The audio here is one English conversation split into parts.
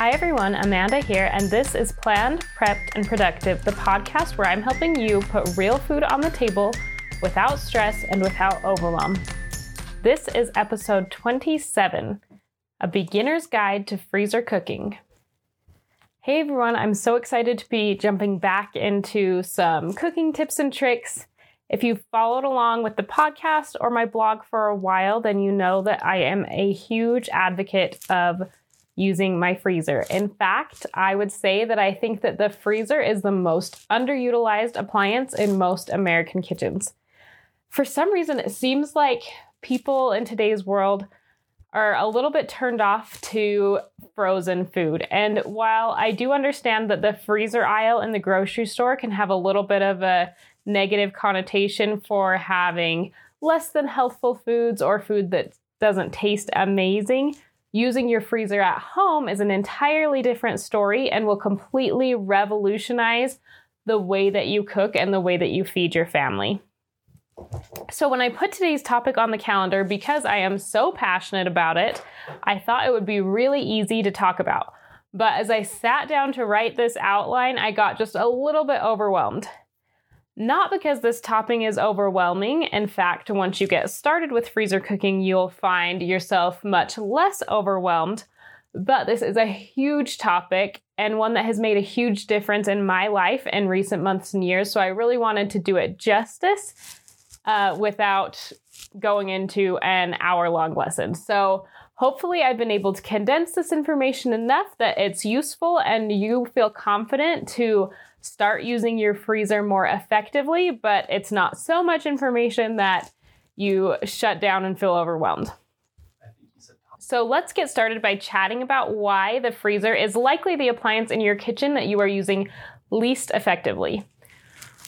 Hi everyone, Amanda here, and this is Planned, Prepped, and Productive, the podcast where I'm helping you put real food on the table without stress and without overwhelm. This is episode 27 A Beginner's Guide to Freezer Cooking. Hey everyone, I'm so excited to be jumping back into some cooking tips and tricks. If you've followed along with the podcast or my blog for a while, then you know that I am a huge advocate of using my freezer. In fact, I would say that I think that the freezer is the most underutilized appliance in most American kitchens. For some reason, it seems like people in today's world are a little bit turned off to frozen food. And while I do understand that the freezer aisle in the grocery store can have a little bit of a negative connotation for having less than healthful foods or food that doesn't taste amazing, Using your freezer at home is an entirely different story and will completely revolutionize the way that you cook and the way that you feed your family. So, when I put today's topic on the calendar, because I am so passionate about it, I thought it would be really easy to talk about. But as I sat down to write this outline, I got just a little bit overwhelmed. Not because this topping is overwhelming. In fact, once you get started with freezer cooking, you'll find yourself much less overwhelmed. But this is a huge topic and one that has made a huge difference in my life in recent months and years. So I really wanted to do it justice uh, without going into an hour long lesson. So hopefully, I've been able to condense this information enough that it's useful and you feel confident to start using your freezer more effectively, but it's not so much information that you shut down and feel overwhelmed. So let's get started by chatting about why the freezer is likely the appliance in your kitchen that you are using least effectively.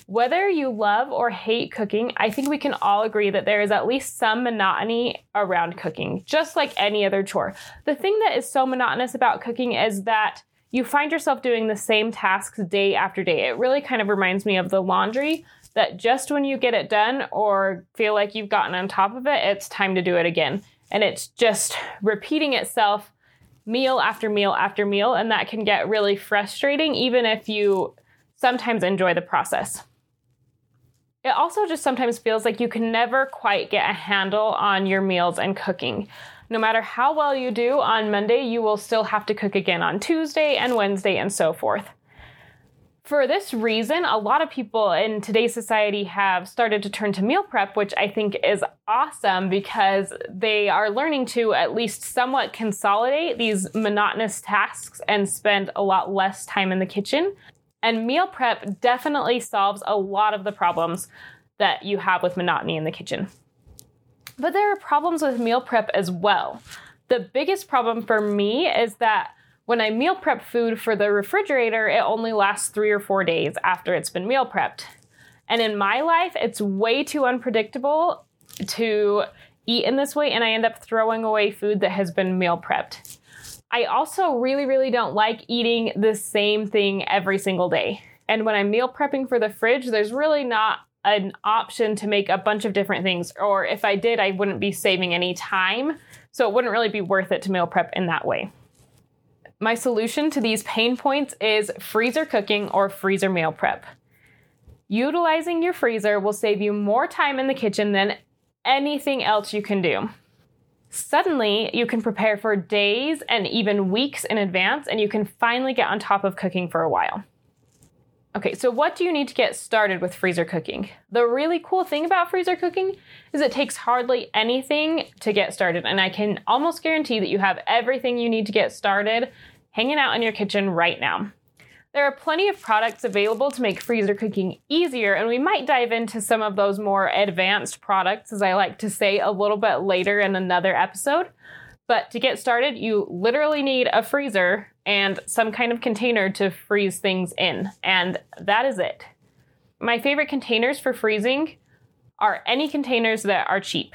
Whether you love or hate cooking, I think we can all agree that there is at least some monotony around cooking, just like any other chore. The thing that is so monotonous about cooking is that you find yourself doing the same tasks day after day. It really kind of reminds me of the laundry that just when you get it done or feel like you've gotten on top of it, it's time to do it again. And it's just repeating itself meal after meal after meal. And that can get really frustrating, even if you sometimes enjoy the process. It also just sometimes feels like you can never quite get a handle on your meals and cooking. No matter how well you do on Monday, you will still have to cook again on Tuesday and Wednesday and so forth. For this reason, a lot of people in today's society have started to turn to meal prep, which I think is awesome because they are learning to at least somewhat consolidate these monotonous tasks and spend a lot less time in the kitchen. And meal prep definitely solves a lot of the problems that you have with monotony in the kitchen. But there are problems with meal prep as well. The biggest problem for me is that when I meal prep food for the refrigerator, it only lasts three or four days after it's been meal prepped. And in my life, it's way too unpredictable to eat in this way, and I end up throwing away food that has been meal prepped. I also really, really don't like eating the same thing every single day. And when I'm meal prepping for the fridge, there's really not an option to make a bunch of different things. Or if I did, I wouldn't be saving any time. So it wouldn't really be worth it to meal prep in that way. My solution to these pain points is freezer cooking or freezer meal prep. Utilizing your freezer will save you more time in the kitchen than anything else you can do. Suddenly, you can prepare for days and even weeks in advance, and you can finally get on top of cooking for a while. Okay, so what do you need to get started with freezer cooking? The really cool thing about freezer cooking is it takes hardly anything to get started, and I can almost guarantee that you have everything you need to get started hanging out in your kitchen right now. There are plenty of products available to make freezer cooking easier, and we might dive into some of those more advanced products, as I like to say, a little bit later in another episode. But to get started, you literally need a freezer and some kind of container to freeze things in. And that is it. My favorite containers for freezing are any containers that are cheap.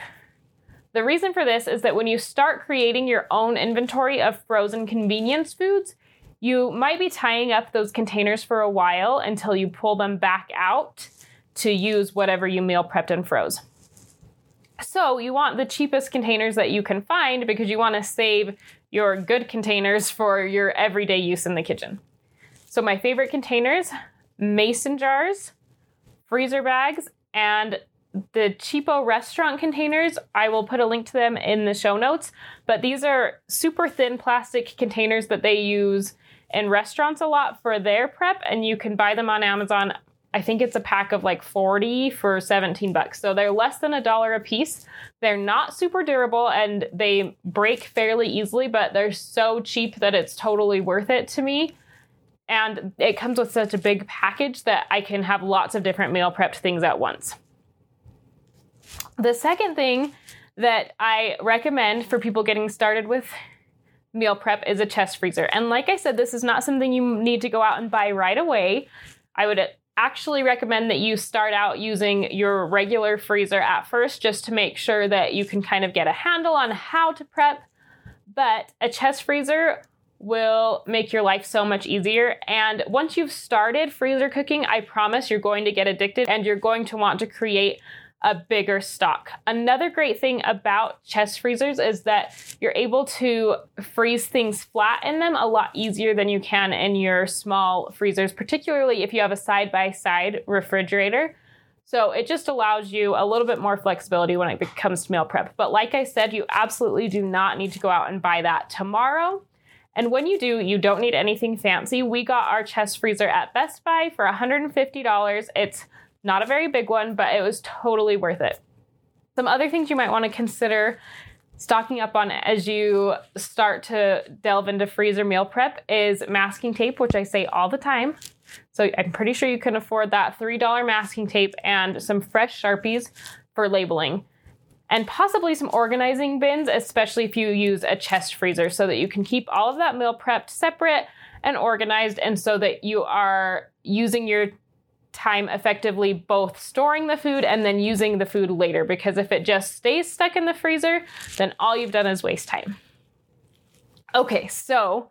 The reason for this is that when you start creating your own inventory of frozen convenience foods, you might be tying up those containers for a while until you pull them back out to use whatever you meal prepped and froze. So you want the cheapest containers that you can find because you want to save your good containers for your everyday use in the kitchen. So my favorite containers, mason jars, freezer bags, and the cheapo restaurant containers. I will put a link to them in the show notes, but these are super thin plastic containers that they use in restaurants a lot for their prep and you can buy them on Amazon. I think it's a pack of like 40 for 17 bucks. So they're less than a dollar a piece. They're not super durable and they break fairly easily, but they're so cheap that it's totally worth it to me. And it comes with such a big package that I can have lots of different meal prepped things at once. The second thing that I recommend for people getting started with meal prep is a chest freezer. And like I said, this is not something you need to go out and buy right away. I would actually recommend that you start out using your regular freezer at first just to make sure that you can kind of get a handle on how to prep. But a chest freezer will make your life so much easier. And once you've started freezer cooking, I promise you're going to get addicted and you're going to want to create a bigger stock. Another great thing about chest freezers is that you're able to freeze things flat in them a lot easier than you can in your small freezers, particularly if you have a side by side refrigerator. So it just allows you a little bit more flexibility when it comes to meal prep. But like I said, you absolutely do not need to go out and buy that tomorrow. And when you do, you don't need anything fancy. We got our chest freezer at Best Buy for $150. It's not a very big one, but it was totally worth it. Some other things you might want to consider stocking up on as you start to delve into freezer meal prep is masking tape, which I say all the time. So I'm pretty sure you can afford that $3 masking tape and some fresh Sharpies for labeling. And possibly some organizing bins, especially if you use a chest freezer, so that you can keep all of that meal prepped separate and organized, and so that you are using your time effectively both storing the food and then using the food later because if it just stays stuck in the freezer, then all you've done is waste time. Okay, so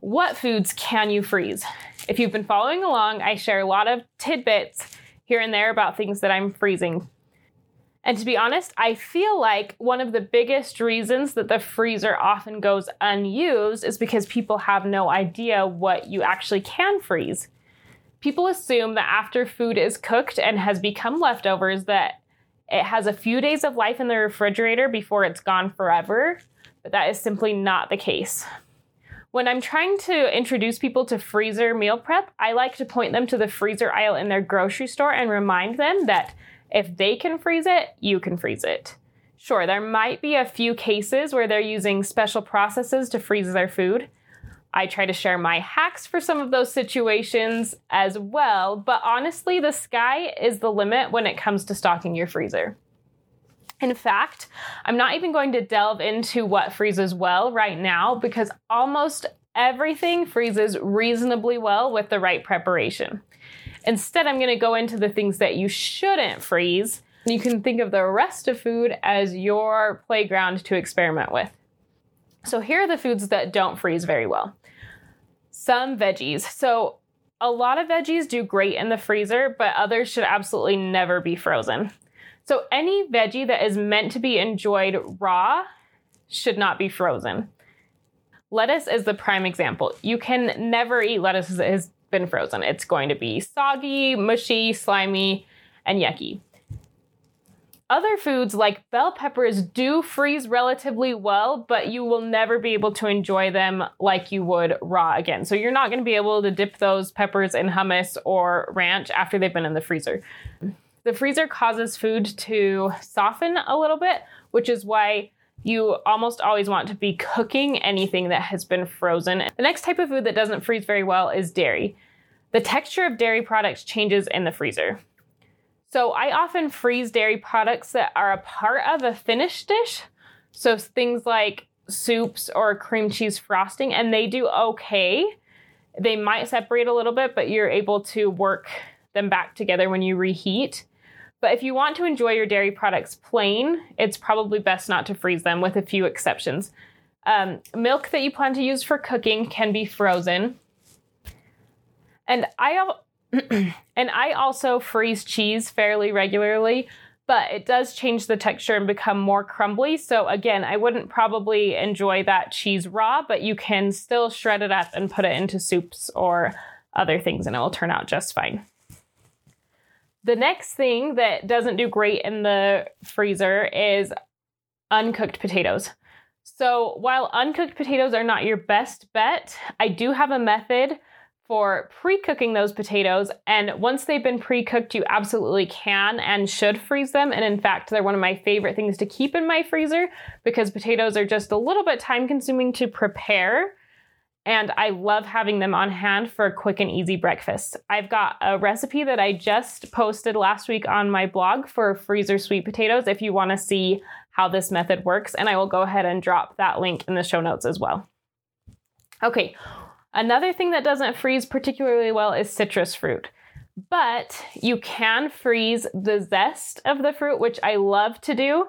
what foods can you freeze? If you've been following along, I share a lot of tidbits here and there about things that I'm freezing. And to be honest, I feel like one of the biggest reasons that the freezer often goes unused is because people have no idea what you actually can freeze people assume that after food is cooked and has become leftovers that it has a few days of life in the refrigerator before it's gone forever, but that is simply not the case. When I'm trying to introduce people to freezer meal prep, I like to point them to the freezer aisle in their grocery store and remind them that if they can freeze it, you can freeze it. Sure, there might be a few cases where they're using special processes to freeze their food, I try to share my hacks for some of those situations as well, but honestly, the sky is the limit when it comes to stocking your freezer. In fact, I'm not even going to delve into what freezes well right now because almost everything freezes reasonably well with the right preparation. Instead, I'm going to go into the things that you shouldn't freeze. You can think of the rest of food as your playground to experiment with. So, here are the foods that don't freeze very well some veggies. So, a lot of veggies do great in the freezer, but others should absolutely never be frozen. So, any veggie that is meant to be enjoyed raw should not be frozen. Lettuce is the prime example. You can never eat lettuce that has been frozen. It's going to be soggy, mushy, slimy, and yucky. Other foods like bell peppers do freeze relatively well, but you will never be able to enjoy them like you would raw again. So you're not going to be able to dip those peppers in hummus or ranch after they've been in the freezer. The freezer causes food to soften a little bit, which is why you almost always want to be cooking anything that has been frozen. The next type of food that doesn't freeze very well is dairy. The texture of dairy products changes in the freezer. So I often freeze dairy products that are a part of a finished dish. So things like soups or cream cheese frosting, and they do okay. They might separate a little bit, but you're able to work them back together when you reheat. But if you want to enjoy your dairy products plain, it's probably best not to freeze them, with a few exceptions. Um, milk that you plan to use for cooking can be frozen. And I and I also freeze cheese fairly regularly, but it does change the texture and become more crumbly. So again, I wouldn't probably enjoy that cheese raw, but you can still shred it up and put it into soups or other things and it will turn out just fine. The next thing that doesn't do great in the freezer is uncooked potatoes. So while uncooked potatoes are not your best bet, I do have a method for pre cooking those potatoes. And once they've been pre cooked, you absolutely can and should freeze them. And in fact, they're one of my favorite things to keep in my freezer because potatoes are just a little bit time consuming to prepare. And I love having them on hand for a quick and easy breakfast. I've got a recipe that I just posted last week on my blog for freezer sweet potatoes if you want to see how this method works. And I will go ahead and drop that link in the show notes as well. Okay, Another thing that doesn't freeze particularly well is citrus fruit. But you can freeze the zest of the fruit, which I love to do.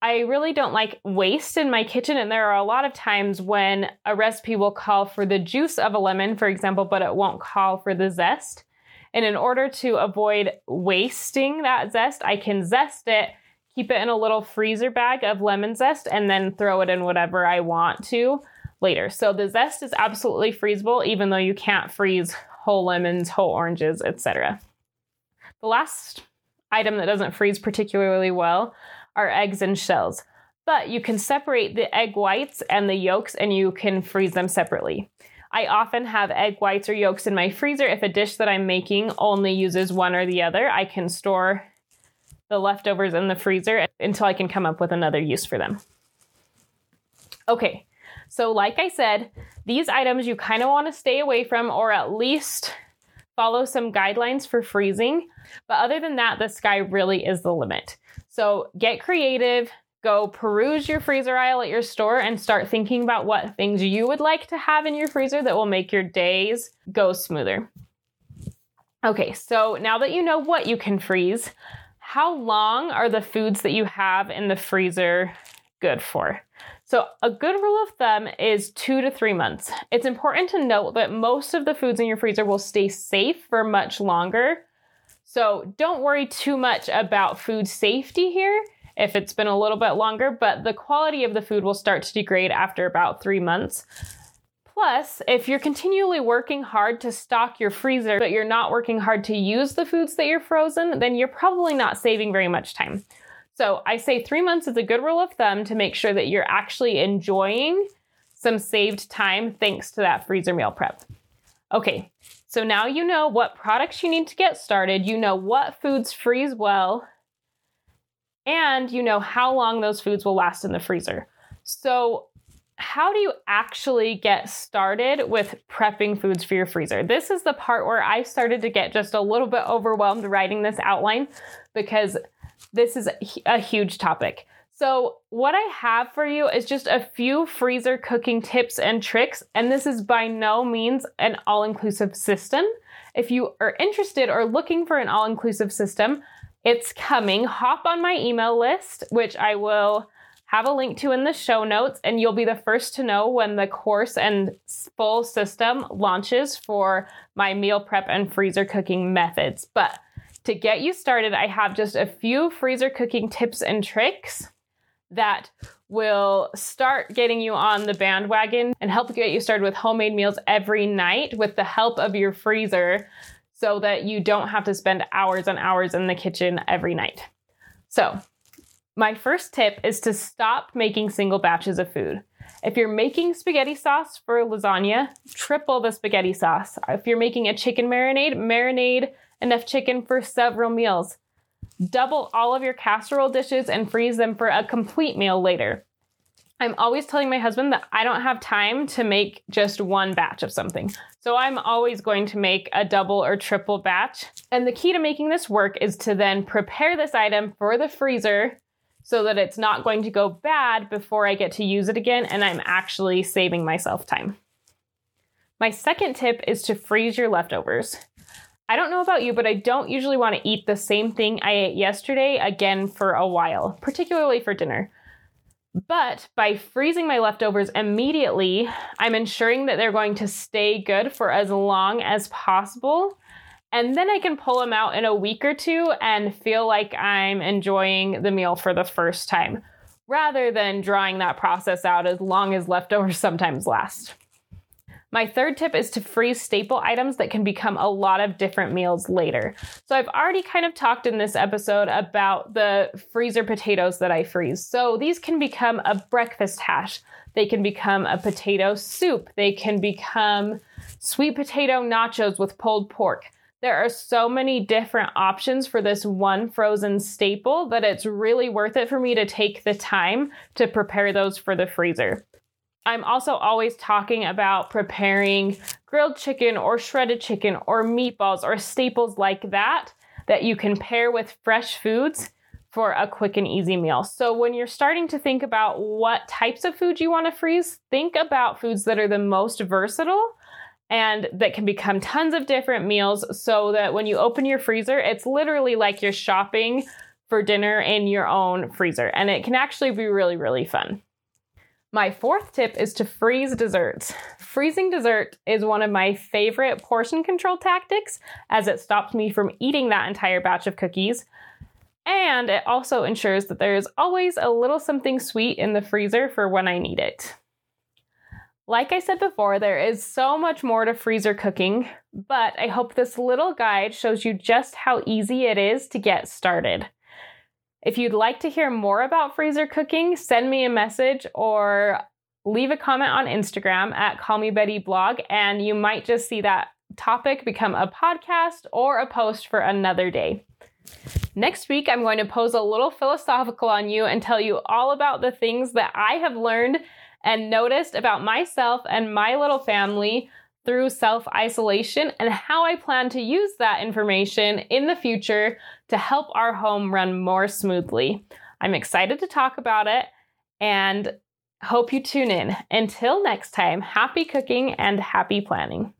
I really don't like waste in my kitchen, and there are a lot of times when a recipe will call for the juice of a lemon, for example, but it won't call for the zest. And in order to avoid wasting that zest, I can zest it, keep it in a little freezer bag of lemon zest, and then throw it in whatever I want to later. So the zest is absolutely freezable, even though you can't freeze whole lemons, whole oranges, etc. The last item that doesn't freeze particularly well are eggs and shells. But you can separate the egg whites and the yolks and you can freeze them separately. I often have egg whites or yolks in my freezer. If a dish that I'm making only uses one or the other, I can store the leftovers in the freezer until I can come up with another use for them. Okay, so, like I said, these items you kind of want to stay away from or at least follow some guidelines for freezing. But other than that, the sky really is the limit. So, get creative, go peruse your freezer aisle at your store and start thinking about what things you would like to have in your freezer that will make your days go smoother. Okay, so now that you know what you can freeze, how long are the foods that you have in the freezer good for? So, a good rule of thumb is two to three months. It's important to note that most of the foods in your freezer will stay safe for much longer. So, don't worry too much about food safety here if it's been a little bit longer, but the quality of the food will start to degrade after about three months. Plus, if you're continually working hard to stock your freezer, but you're not working hard to use the foods that you're frozen, then you're probably not saving very much time. So I say three months is a good rule of thumb to make sure that you're actually enjoying some saved time thanks to that freezer meal prep. Okay, so now you know what products you need to get started, you know what foods freeze well, and you know how long those foods will last in the freezer. So, how do you actually get started with prepping foods for your freezer? This is the part where I started to get just a little bit overwhelmed writing this outline because this is a huge topic. So, what I have for you is just a few freezer cooking tips and tricks, and this is by no means an all inclusive system. If you are interested or looking for an all inclusive system, it's coming. Hop on my email list, which I will have a link to in the show notes, and you'll be the first to know when the course and full system launches for my meal prep and freezer cooking methods. But to get you started, I have just a few freezer cooking tips and tricks that will start getting you on the bandwagon and help get you started with homemade meals every night with the help of your freezer so that you don't have to spend hours and hours in the kitchen every night. So, my first tip is to stop making single batches of food. If you're making spaghetti sauce for lasagna, triple the spaghetti sauce. If you're making a chicken marinade, marinade enough chicken for several meals. Double all of your casserole dishes and freeze them for a complete meal later. I'm always telling my husband that I don't have time to make just one batch of something. So I'm always going to make a double or triple batch. And the key to making this work is to then prepare this item for the freezer so that it's not going to go bad before I get to use it again and I'm actually saving myself time. My second tip is to freeze your leftovers. I don't know about you, but I don't usually want to eat the same thing I ate yesterday again for a while, particularly for dinner. But by freezing my leftovers immediately, I'm ensuring that they're going to stay good for as long as possible. And then I can pull them out in a week or two and feel like I'm enjoying the meal for the first time, rather than drawing that process out as long as leftovers sometimes last. My third tip is to freeze staple items that can become a lot of different meals later. So, I've already kind of talked in this episode about the freezer potatoes that I freeze. So, these can become a breakfast hash, they can become a potato soup, they can become sweet potato nachos with pulled pork. There are so many different options for this one frozen staple that it's really worth it for me to take the time to prepare those for the freezer. I'm also always talking about preparing grilled chicken or shredded chicken or meatballs or staples like that that you can pair with fresh foods for a quick and easy meal. So when you're starting to think about what types of food you want to freeze, think about foods that are the most versatile and that can become tons of different meals so that when you open your freezer, it's literally like you're shopping for dinner in your own freezer. And it can actually be really, really fun. My fourth tip is to freeze desserts. Freezing dessert is one of my favorite portion control tactics as it stops me from eating that entire batch of cookies. And it also ensures that there is always a little something sweet in the freezer for when I need it. Like I said before, there is so much more to freezer cooking, but I hope this little guide shows you just how easy it is to get started. If you'd like to hear more about freezer cooking, send me a message or leave a comment on Instagram at Call Me Betty blog, and you might just see that topic become a podcast or a post for another day. Next week, I'm going to pose a little philosophical on you and tell you all about the things that I have learned and noticed about myself and my little family through self isolation and how I plan to use that information in the future to help our home run more smoothly. I'm excited to talk about it and hope you tune in. Until next time, happy cooking and happy planning.